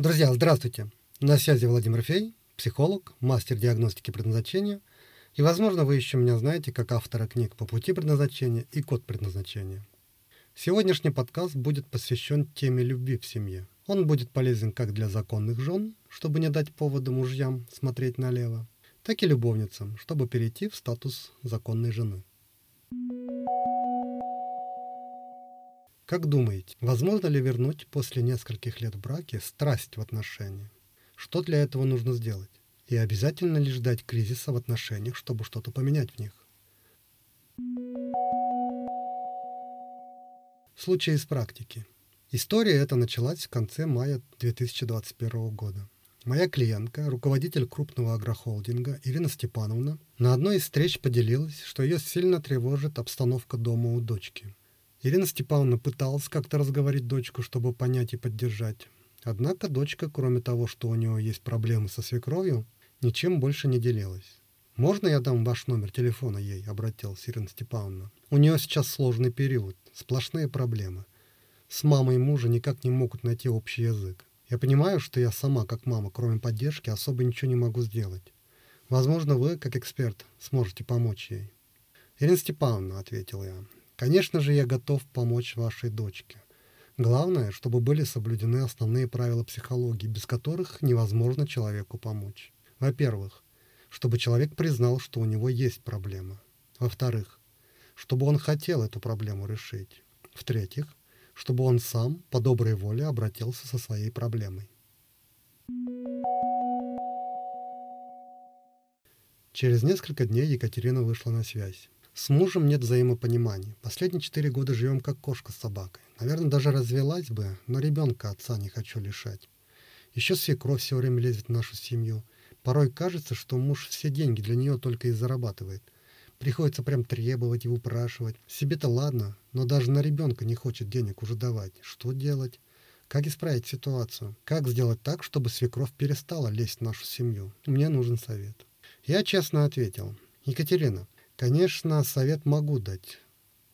Друзья, здравствуйте! На связи Владимир Фей, психолог, мастер диагностики предназначения. И, возможно, вы еще меня знаете как автора книг «По пути предназначения» и «Код предназначения». Сегодняшний подкаст будет посвящен теме любви в семье. Он будет полезен как для законных жен, чтобы не дать повода мужьям смотреть налево, так и любовницам, чтобы перейти в статус законной жены. Как думаете, возможно ли вернуть после нескольких лет браке страсть в отношениях? Что для этого нужно сделать? И обязательно ли ждать кризиса в отношениях, чтобы что-то поменять в них? Случай из практики. История эта началась в конце мая 2021 года. Моя клиентка, руководитель крупного агрохолдинга Ирина Степановна, на одной из встреч поделилась, что ее сильно тревожит обстановка дома у дочки – Ирина Степановна пыталась как-то разговорить дочку, чтобы понять и поддержать. Однако дочка, кроме того, что у нее есть проблемы со свекровью, ничем больше не делилась. «Можно я дам ваш номер телефона ей?» – обратилась Ирина Степановна. «У нее сейчас сложный период, сплошные проблемы. С мамой и мужа никак не могут найти общий язык. Я понимаю, что я сама, как мама, кроме поддержки, особо ничего не могу сделать. Возможно, вы, как эксперт, сможете помочь ей». «Ирина Степановна», – ответил я, Конечно же, я готов помочь вашей дочке. Главное, чтобы были соблюдены основные правила психологии, без которых невозможно человеку помочь. Во-первых, чтобы человек признал, что у него есть проблема. Во-вторых, чтобы он хотел эту проблему решить. В-третьих, чтобы он сам по доброй воле обратился со своей проблемой. Через несколько дней Екатерина вышла на связь. С мужем нет взаимопонимания. Последние четыре года живем как кошка с собакой. Наверное, даже развелась бы, но ребенка отца не хочу лишать. Еще свекровь все время лезет в нашу семью. Порой кажется, что муж все деньги для нее только и зарабатывает. Приходится прям требовать и упрашивать. Себе-то ладно, но даже на ребенка не хочет денег уже давать. Что делать? Как исправить ситуацию? Как сделать так, чтобы свекровь перестала лезть в нашу семью? Мне нужен совет. Я честно ответил. Екатерина, Конечно, совет могу дать.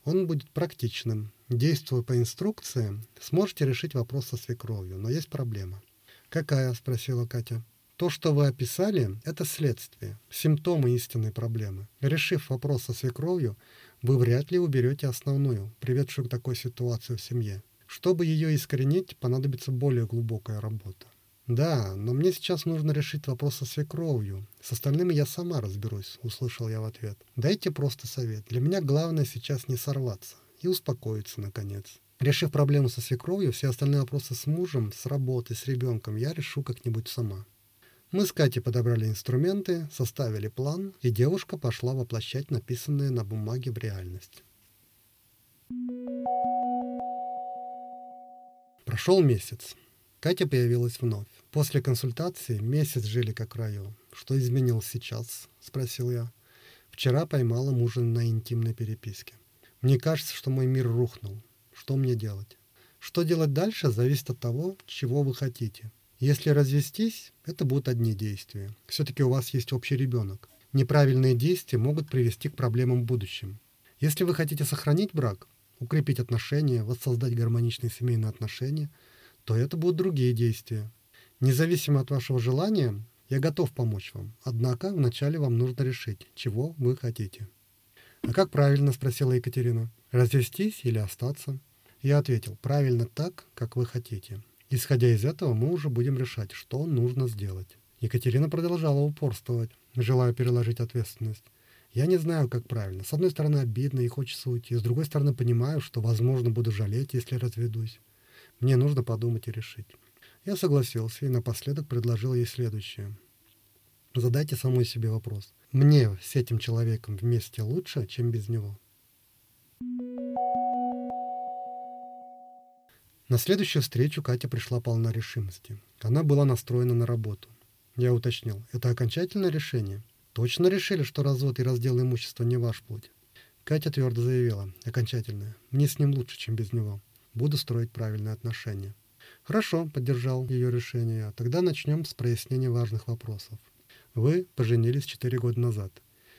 Он будет практичным. Действуя по инструкции, сможете решить вопрос со свекровью, но есть проблема. «Какая?» – спросила Катя. То, что вы описали, это следствие, симптомы истинной проблемы. Решив вопрос со свекровью, вы вряд ли уберете основную, приведшую к такой ситуации в семье. Чтобы ее искоренить, понадобится более глубокая работа. «Да, но мне сейчас нужно решить вопрос со свекровью. С остальными я сама разберусь», — услышал я в ответ. «Дайте просто совет. Для меня главное сейчас не сорваться и успокоиться, наконец». Решив проблему со свекровью, все остальные вопросы с мужем, с работой, с ребенком я решу как-нибудь сама. Мы с Катей подобрали инструменты, составили план, и девушка пошла воплощать написанное на бумаге в реальность. Прошел месяц. Катя появилась вновь. После консультации месяц жили как в раю. Что изменилось сейчас? Спросил я. Вчера поймала мужа на интимной переписке. Мне кажется, что мой мир рухнул. Что мне делать? Что делать дальше, зависит от того, чего вы хотите. Если развестись, это будут одни действия. Все-таки у вас есть общий ребенок. Неправильные действия могут привести к проблемам в будущем. Если вы хотите сохранить брак, укрепить отношения, воссоздать гармоничные семейные отношения – то это будут другие действия. Независимо от вашего желания, я готов помочь вам. Однако вначале вам нужно решить, чего вы хотите. «А как правильно?» – спросила Екатерина. «Развестись или остаться?» Я ответил, правильно так, как вы хотите. Исходя из этого, мы уже будем решать, что нужно сделать. Екатерина продолжала упорствовать, желая переложить ответственность. Я не знаю, как правильно. С одной стороны, обидно и хочется уйти. С другой стороны, понимаю, что, возможно, буду жалеть, если разведусь. Мне нужно подумать и решить. Я согласился и напоследок предложил ей следующее. Задайте самой себе вопрос. Мне с этим человеком вместе лучше, чем без него? На следующую встречу Катя пришла полна решимости. Она была настроена на работу. Я уточнил, это окончательное решение? Точно решили, что развод и раздел имущества не ваш путь? Катя твердо заявила, окончательное. Мне с ним лучше, чем без него буду строить правильные отношения. Хорошо, поддержал ее решение. Тогда начнем с прояснения важных вопросов. Вы поженились 4 года назад.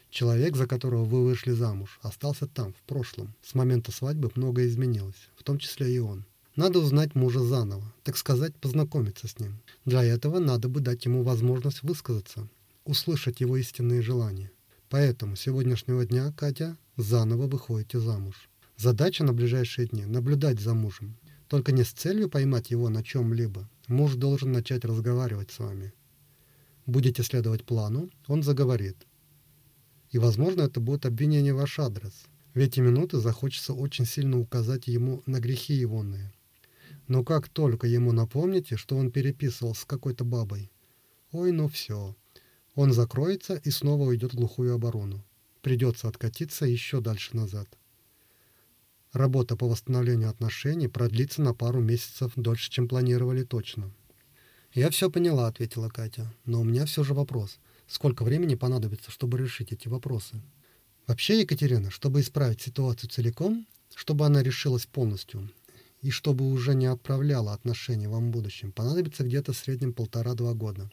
Человек, за которого вы вышли замуж, остался там, в прошлом. С момента свадьбы многое изменилось, в том числе и он. Надо узнать мужа заново, так сказать, познакомиться с ним. Для этого надо бы дать ему возможность высказаться, услышать его истинные желания. Поэтому с сегодняшнего дня, Катя, заново выходите замуж. Задача на ближайшие дни – наблюдать за мужем. Только не с целью поймать его на чем-либо. Муж должен начать разговаривать с вами. Будете следовать плану, он заговорит. И, возможно, это будет обвинение в ваш адрес. В эти минуты захочется очень сильно указать ему на грехи егоные. Но как только ему напомните, что он переписывал с какой-то бабой, ой, ну все, он закроется и снова уйдет в глухую оборону. Придется откатиться еще дальше назад. Работа по восстановлению отношений продлится на пару месяцев дольше, чем планировали точно. «Я все поняла», — ответила Катя. «Но у меня все же вопрос. Сколько времени понадобится, чтобы решить эти вопросы?» Вообще, Екатерина, чтобы исправить ситуацию целиком, чтобы она решилась полностью, и чтобы уже не отправляла отношения вам в будущем, понадобится где-то в среднем полтора-два года.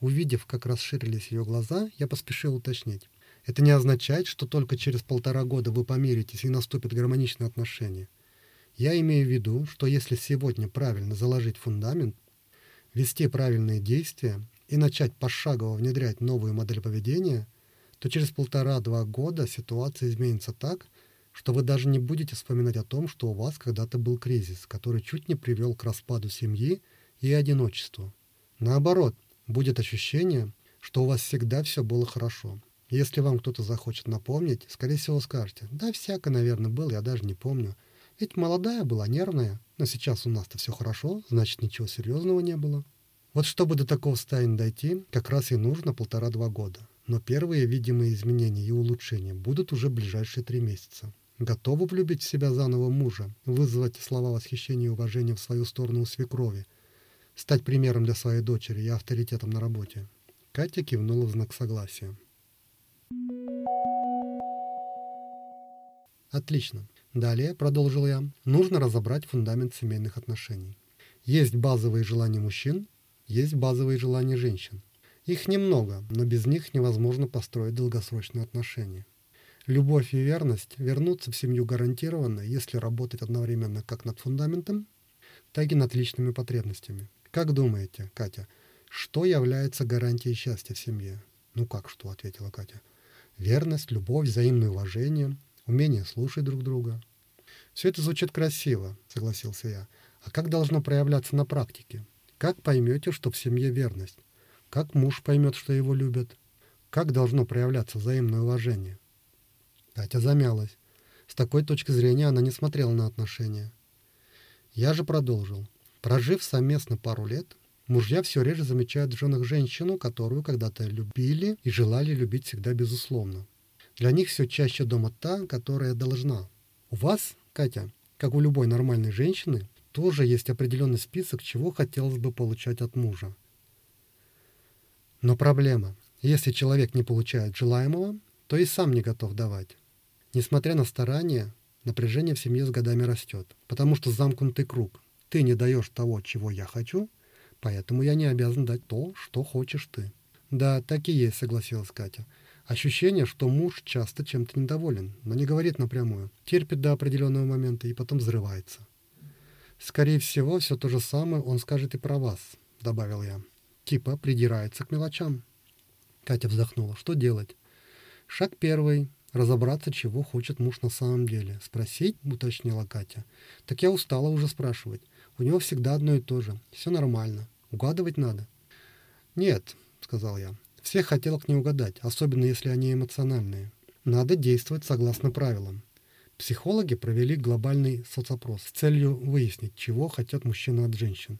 Увидев, как расширились ее глаза, я поспешил уточнить. Это не означает, что только через полтора года вы помиритесь и наступят гармоничные отношения. Я имею в виду, что если сегодня правильно заложить фундамент, вести правильные действия и начать пошагово внедрять новую модель поведения, то через полтора-два года ситуация изменится так, что вы даже не будете вспоминать о том, что у вас когда-то был кризис, который чуть не привел к распаду семьи и одиночеству. Наоборот, будет ощущение, что у вас всегда все было хорошо, если вам кто-то захочет напомнить, скорее всего скажете, да всяко, наверное, был, я даже не помню. Ведь молодая была, нервная, но сейчас у нас-то все хорошо, значит ничего серьезного не было. Вот чтобы до такого состояния дойти, как раз и нужно полтора-два года. Но первые видимые изменения и улучшения будут уже в ближайшие три месяца. Готовы влюбить в себя заново мужа, вызвать слова восхищения и уважения в свою сторону у свекрови, стать примером для своей дочери и авторитетом на работе. Катя кивнула в знак согласия. Отлично. Далее, продолжил я, нужно разобрать фундамент семейных отношений. Есть базовые желания мужчин, есть базовые желания женщин. Их немного, но без них невозможно построить долгосрочные отношения. Любовь и верность вернутся в семью гарантированно, если работать одновременно как над фундаментом, так и над личными потребностями. Как думаете, Катя, что является гарантией счастья в семье? Ну как что, ответила Катя. Верность, любовь, взаимное уважение, умение слушать друг друга. Все это звучит красиво, согласился я. А как должно проявляться на практике? Как поймете, что в семье верность? Как муж поймет, что его любят? Как должно проявляться взаимное уважение? Катя замялась. С такой точки зрения она не смотрела на отношения. Я же продолжил. Прожив совместно пару лет, Мужья все реже замечают в женах женщину, которую когда-то любили и желали любить всегда безусловно. Для них все чаще дома та, которая должна. У вас, Катя, как у любой нормальной женщины, тоже есть определенный список, чего хотелось бы получать от мужа. Но проблема. Если человек не получает желаемого, то и сам не готов давать. Несмотря на старания, напряжение в семье с годами растет, потому что замкнутый круг. Ты не даешь того, чего я хочу, Поэтому я не обязан дать то, что хочешь ты. Да, так и есть, согласилась Катя. Ощущение, что муж часто чем-то недоволен, но не говорит напрямую. Терпит до определенного момента и потом взрывается. Скорее всего, все то же самое он скажет и про вас, добавил я. Типа придирается к мелочам. Катя вздохнула. Что делать? Шаг первый. Разобраться, чего хочет муж на самом деле. Спросить, уточнила Катя. Так я устала уже спрашивать. У него всегда одно и то же. Все нормально. Угадывать надо. Нет, сказал я. Всех хотелок не угадать, особенно если они эмоциональные. Надо действовать согласно правилам. Психологи провели глобальный соцопрос с целью выяснить, чего хотят мужчины от женщин.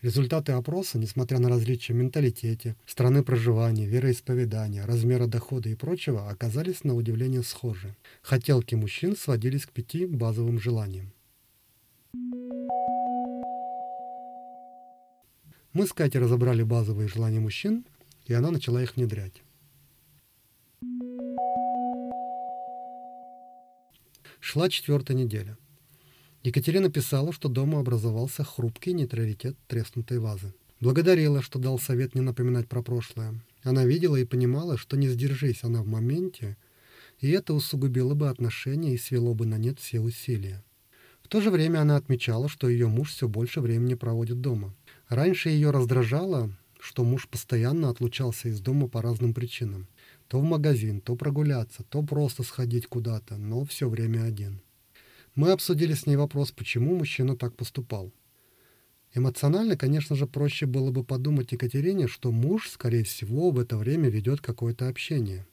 Результаты опроса, несмотря на различия в менталитете, страны проживания, вероисповедания, размера дохода и прочего, оказались на удивление схожи. Хотелки мужчин сводились к пяти базовым желаниям. Мы с Катей разобрали базовые желания мужчин, и она начала их внедрять. Шла четвертая неделя. Екатерина писала, что дома образовался хрупкий нейтралитет треснутой вазы. Благодарила, что дал совет не напоминать про прошлое. Она видела и понимала, что не сдержись она в моменте, и это усугубило бы отношения и свело бы на нет все усилия В то же время она отмечала, что ее муж все больше времени проводит дома. Раньше ее раздражало, что муж постоянно отлучался из дома по разным причинам. То в магазин, то прогуляться, то просто сходить куда-то, но все время один. Мы обсудили с ней вопрос, почему мужчина так поступал. Эмоционально, конечно же, проще было бы подумать Екатерине, что муж, скорее всего, в это время ведет какое-то общение.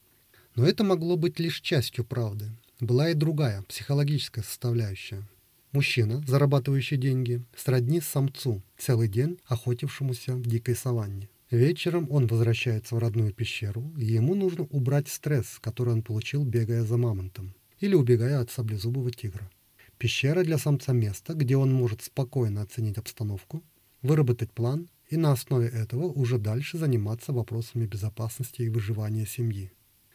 Но это могло быть лишь частью правды. Была и другая, психологическая составляющая. Мужчина, зарабатывающий деньги, сродни самцу, целый день охотившемуся в дикой саванне. Вечером он возвращается в родную пещеру, и ему нужно убрать стресс, который он получил, бегая за мамонтом или убегая от саблезубого тигра. Пещера для самца место, где он может спокойно оценить обстановку, выработать план и на основе этого уже дальше заниматься вопросами безопасности и выживания семьи.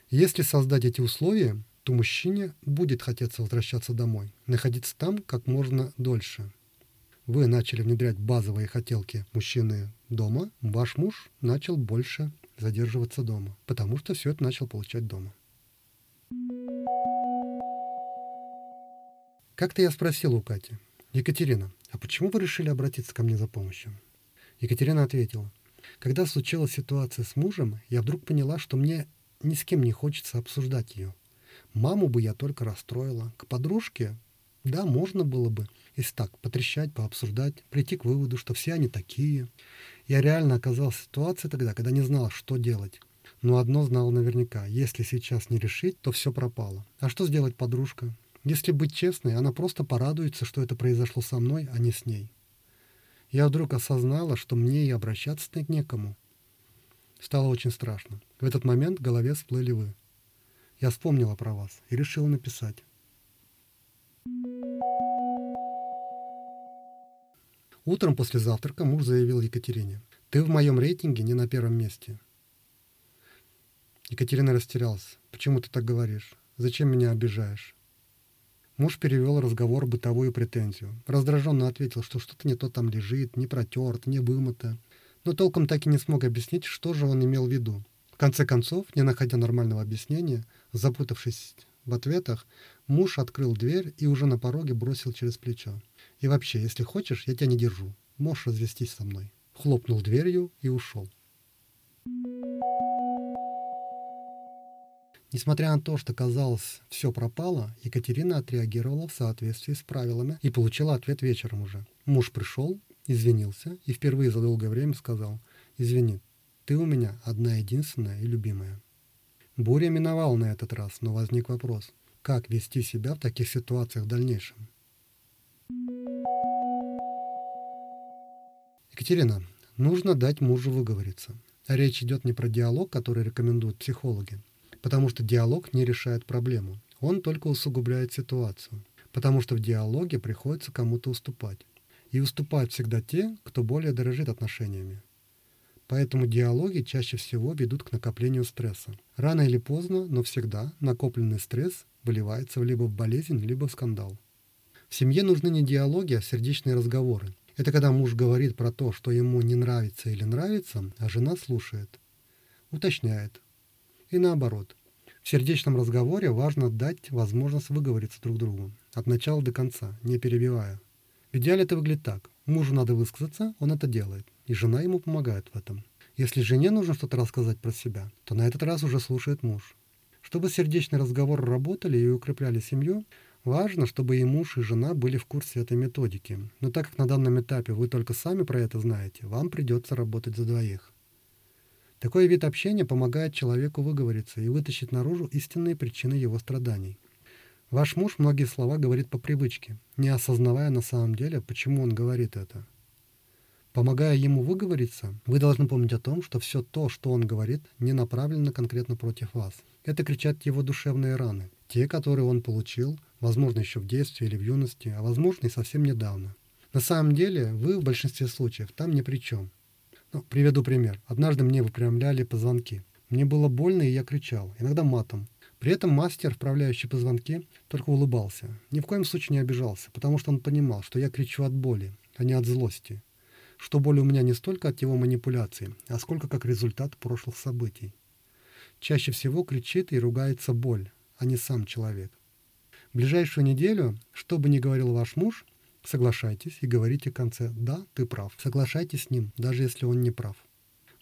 Если создать эти условия, то мужчине будет хотеться возвращаться домой, находиться там как можно дольше. Вы начали внедрять базовые хотелки мужчины дома, ваш муж начал больше задерживаться дома, потому что все это начал получать дома. Как-то я спросил у Кати, «Екатерина, а почему вы решили обратиться ко мне за помощью?» Екатерина ответила, «Когда случилась ситуация с мужем, я вдруг поняла, что мне ни с кем не хочется обсуждать ее. Маму бы я только расстроила. К подружке, да, можно было бы, если так, потрещать, пообсуждать, прийти к выводу, что все они такие. Я реально оказался в ситуации тогда, когда не знала, что делать. Но одно знала наверняка, если сейчас не решить, то все пропало. А что сделать подружка? Если быть честной, она просто порадуется, что это произошло со мной, а не с ней. Я вдруг осознала, что мне и обращаться-то некому. Стало очень страшно. В этот момент в голове всплыли вы. Я вспомнила про вас и решила написать. Утром после завтрака муж заявил Екатерине. «Ты в моем рейтинге не на первом месте». Екатерина растерялась. «Почему ты так говоришь? Зачем меня обижаешь?» Муж перевел разговор в бытовую претензию. Раздраженно ответил, что что-то не то там лежит, не протерт, не вымыто. Но толком так и не смог объяснить, что же он имел в виду. В конце концов, не находя нормального объяснения, запутавшись в ответах, муж открыл дверь и уже на пороге бросил через плечо. «И вообще, если хочешь, я тебя не держу. Можешь развестись со мной». Хлопнул дверью и ушел. Несмотря на то, что казалось, все пропало, Екатерина отреагировала в соответствии с правилами и получила ответ вечером уже. Муж пришел, извинился и впервые за долгое время сказал «Извини, ты у меня одна единственная и любимая». Буря миновала на этот раз, но возник вопрос, как вести себя в таких ситуациях в дальнейшем? Екатерина, нужно дать мужу выговориться. Речь идет не про диалог, который рекомендуют психологи, потому что диалог не решает проблему. Он только усугубляет ситуацию, потому что в диалоге приходится кому-то уступать. И уступают всегда те, кто более дорожит отношениями. Поэтому диалоги чаще всего ведут к накоплению стресса. Рано или поздно, но всегда, накопленный стресс выливается либо в болезнь, либо в скандал. В семье нужны не диалоги, а сердечные разговоры. Это когда муж говорит про то, что ему не нравится или нравится, а жена слушает, уточняет, и наоборот. В сердечном разговоре важно дать возможность выговориться друг другу, от начала до конца, не перебивая. В идеале это выглядит так. Мужу надо высказаться, он это делает, и жена ему помогает в этом. Если жене нужно что-то рассказать про себя, то на этот раз уже слушает муж. Чтобы сердечные разговоры работали и укрепляли семью, важно, чтобы и муж, и жена были в курсе этой методики. Но так как на данном этапе вы только сами про это знаете, вам придется работать за двоих. Такой вид общения помогает человеку выговориться и вытащить наружу истинные причины его страданий. Ваш муж многие слова говорит по привычке, не осознавая на самом деле, почему он говорит это. Помогая ему выговориться, вы должны помнить о том, что все то, что он говорит, не направлено конкретно против вас. Это кричат его душевные раны, те, которые он получил, возможно, еще в детстве или в юности, а возможно и совсем недавно. На самом деле, вы в большинстве случаев там ни при чем. Ну, приведу пример. Однажды мне выпрямляли позвонки. Мне было больно, и я кричал, иногда матом. При этом мастер, вправляющий позвонки, только улыбался. Ни в коем случае не обижался, потому что он понимал, что я кричу от боли, а не от злости. Что боль у меня не столько от его манипуляций, а сколько как результат прошлых событий. Чаще всего кричит и ругается боль, а не сам человек. В ближайшую неделю, что бы ни говорил ваш муж, Соглашайтесь и говорите в конце «да, ты прав». Соглашайтесь с ним, даже если он не прав.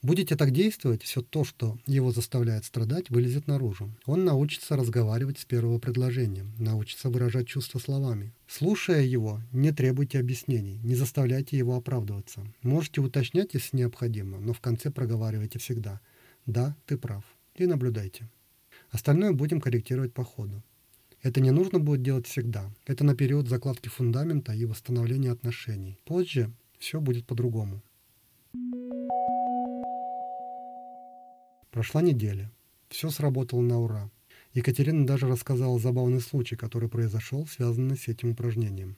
Будете так действовать, все то, что его заставляет страдать, вылезет наружу. Он научится разговаривать с первого предложения, научится выражать чувства словами. Слушая его, не требуйте объяснений, не заставляйте его оправдываться. Можете уточнять, если необходимо, но в конце проговаривайте всегда «да, ты прав» и наблюдайте. Остальное будем корректировать по ходу. Это не нужно будет делать всегда. Это на период закладки фундамента и восстановления отношений. Позже все будет по-другому. Прошла неделя. Все сработало на ура. Екатерина даже рассказала забавный случай, который произошел, связанный с этим упражнением.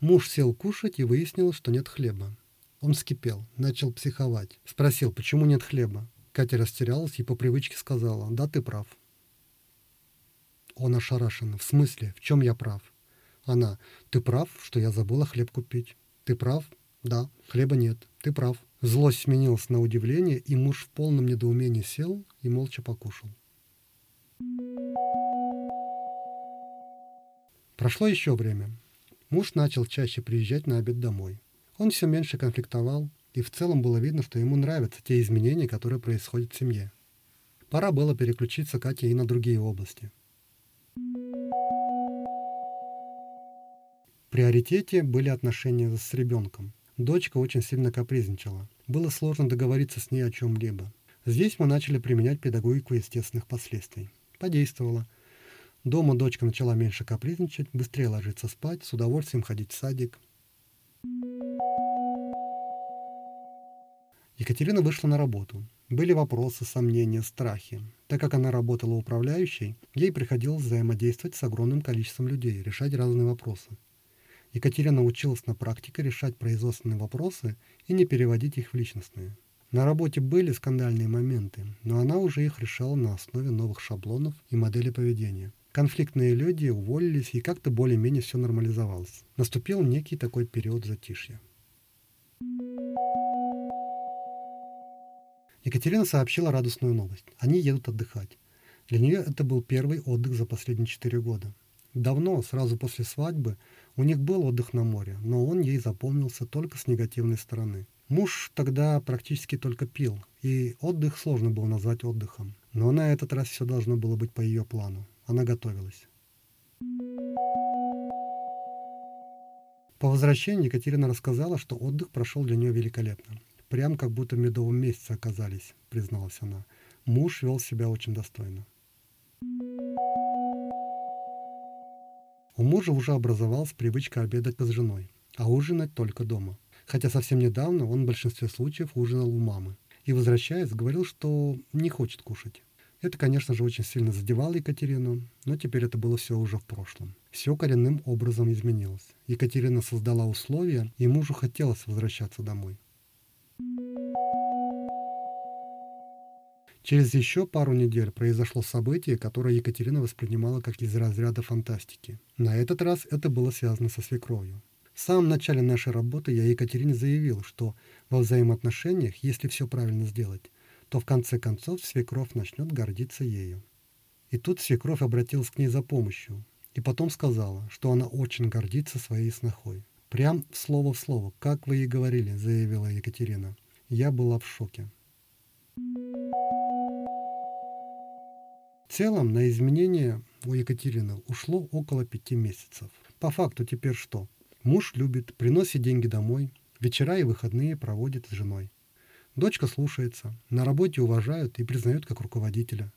Муж сел кушать и выяснил, что нет хлеба. Он вскипел, начал психовать. Спросил, почему нет хлеба. Катя растерялась и по привычке сказала, да, ты прав. Он ошарашен. В смысле? В чем я прав? Она, ты прав, что я забыла хлеб купить. Ты прав? Да, хлеба нет. Ты прав. Злость сменилась на удивление, и муж в полном недоумении сел и молча покушал. Прошло еще время. Муж начал чаще приезжать на обед домой. Он все меньше конфликтовал, и в целом было видно, что ему нравятся те изменения, которые происходят в семье. Пора было переключиться Кате и на другие области. В приоритете были отношения с ребенком. Дочка очень сильно капризничала. Было сложно договориться с ней о чем-либо. Здесь мы начали применять педагогику естественных последствий. Подействовало. Дома дочка начала меньше капризничать, быстрее ложиться спать, с удовольствием ходить в садик. Екатерина вышла на работу. Были вопросы, сомнения, страхи. Так как она работала управляющей, ей приходилось взаимодействовать с огромным количеством людей, решать разные вопросы. Екатерина училась на практике решать производственные вопросы и не переводить их в личностные. На работе были скандальные моменты, но она уже их решала на основе новых шаблонов и модели поведения. Конфликтные люди уволились, и как-то более-менее все нормализовалось. Наступил некий такой период затишья. Екатерина сообщила радостную новость. Они едут отдыхать. Для нее это был первый отдых за последние четыре года. Давно, сразу после свадьбы, у них был отдых на море, но он ей запомнился только с негативной стороны. Муж тогда практически только пил, и отдых сложно было назвать отдыхом. Но на этот раз все должно было быть по ее плану. Она готовилась. По возвращении Екатерина рассказала, что отдых прошел для нее великолепно. Прям как будто в медовом месяце оказались, призналась она. Муж вел себя очень достойно. У мужа уже образовалась привычка обедать с женой, а ужинать только дома. Хотя совсем недавно он в большинстве случаев ужинал у мамы. И, возвращаясь, говорил, что не хочет кушать. Это, конечно же, очень сильно задевало Екатерину, но теперь это было все уже в прошлом. Все коренным образом изменилось. Екатерина создала условия, и мужу хотелось возвращаться домой. Через еще пару недель произошло событие, которое Екатерина воспринимала как из разряда фантастики. На этот раз это было связано со свекровью. В самом начале нашей работы я Екатерине заявил, что во взаимоотношениях, если все правильно сделать, то в конце концов свекровь начнет гордиться ею. И тут свекровь обратилась к ней за помощью, и потом сказала, что она очень гордится своей снохой. Прям слово в слово, как вы и говорили, заявила Екатерина. Я была в шоке. Целом на изменения у Екатерины ушло около пяти месяцев. По факту теперь что? Муж любит, приносит деньги домой, вечера и выходные проводит с женой. Дочка слушается, на работе уважают и признают как руководителя.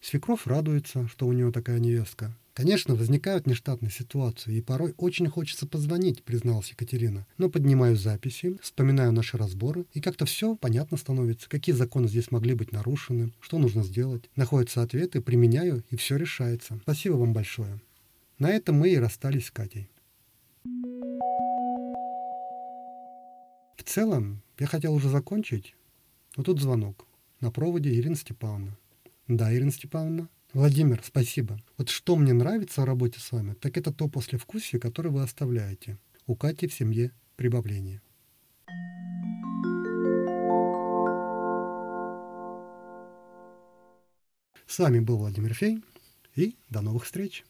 Свекровь радуется, что у нее такая невестка. Конечно, возникают нештатные ситуации, и порой очень хочется позвонить, призналась Екатерина. Но поднимаю записи, вспоминаю наши разборы, и как-то все понятно становится, какие законы здесь могли быть нарушены, что нужно сделать. Находятся ответы, применяю, и все решается. Спасибо вам большое. На этом мы и расстались с Катей. В целом, я хотел уже закончить, но тут звонок. На проводе Ирина Степановна. Да, Ирина Степановна. Владимир, спасибо. Вот что мне нравится в работе с вами, так это то послевкусие, которое вы оставляете. У Кати в семье прибавление. С вами был Владимир Фей, и до новых встреч!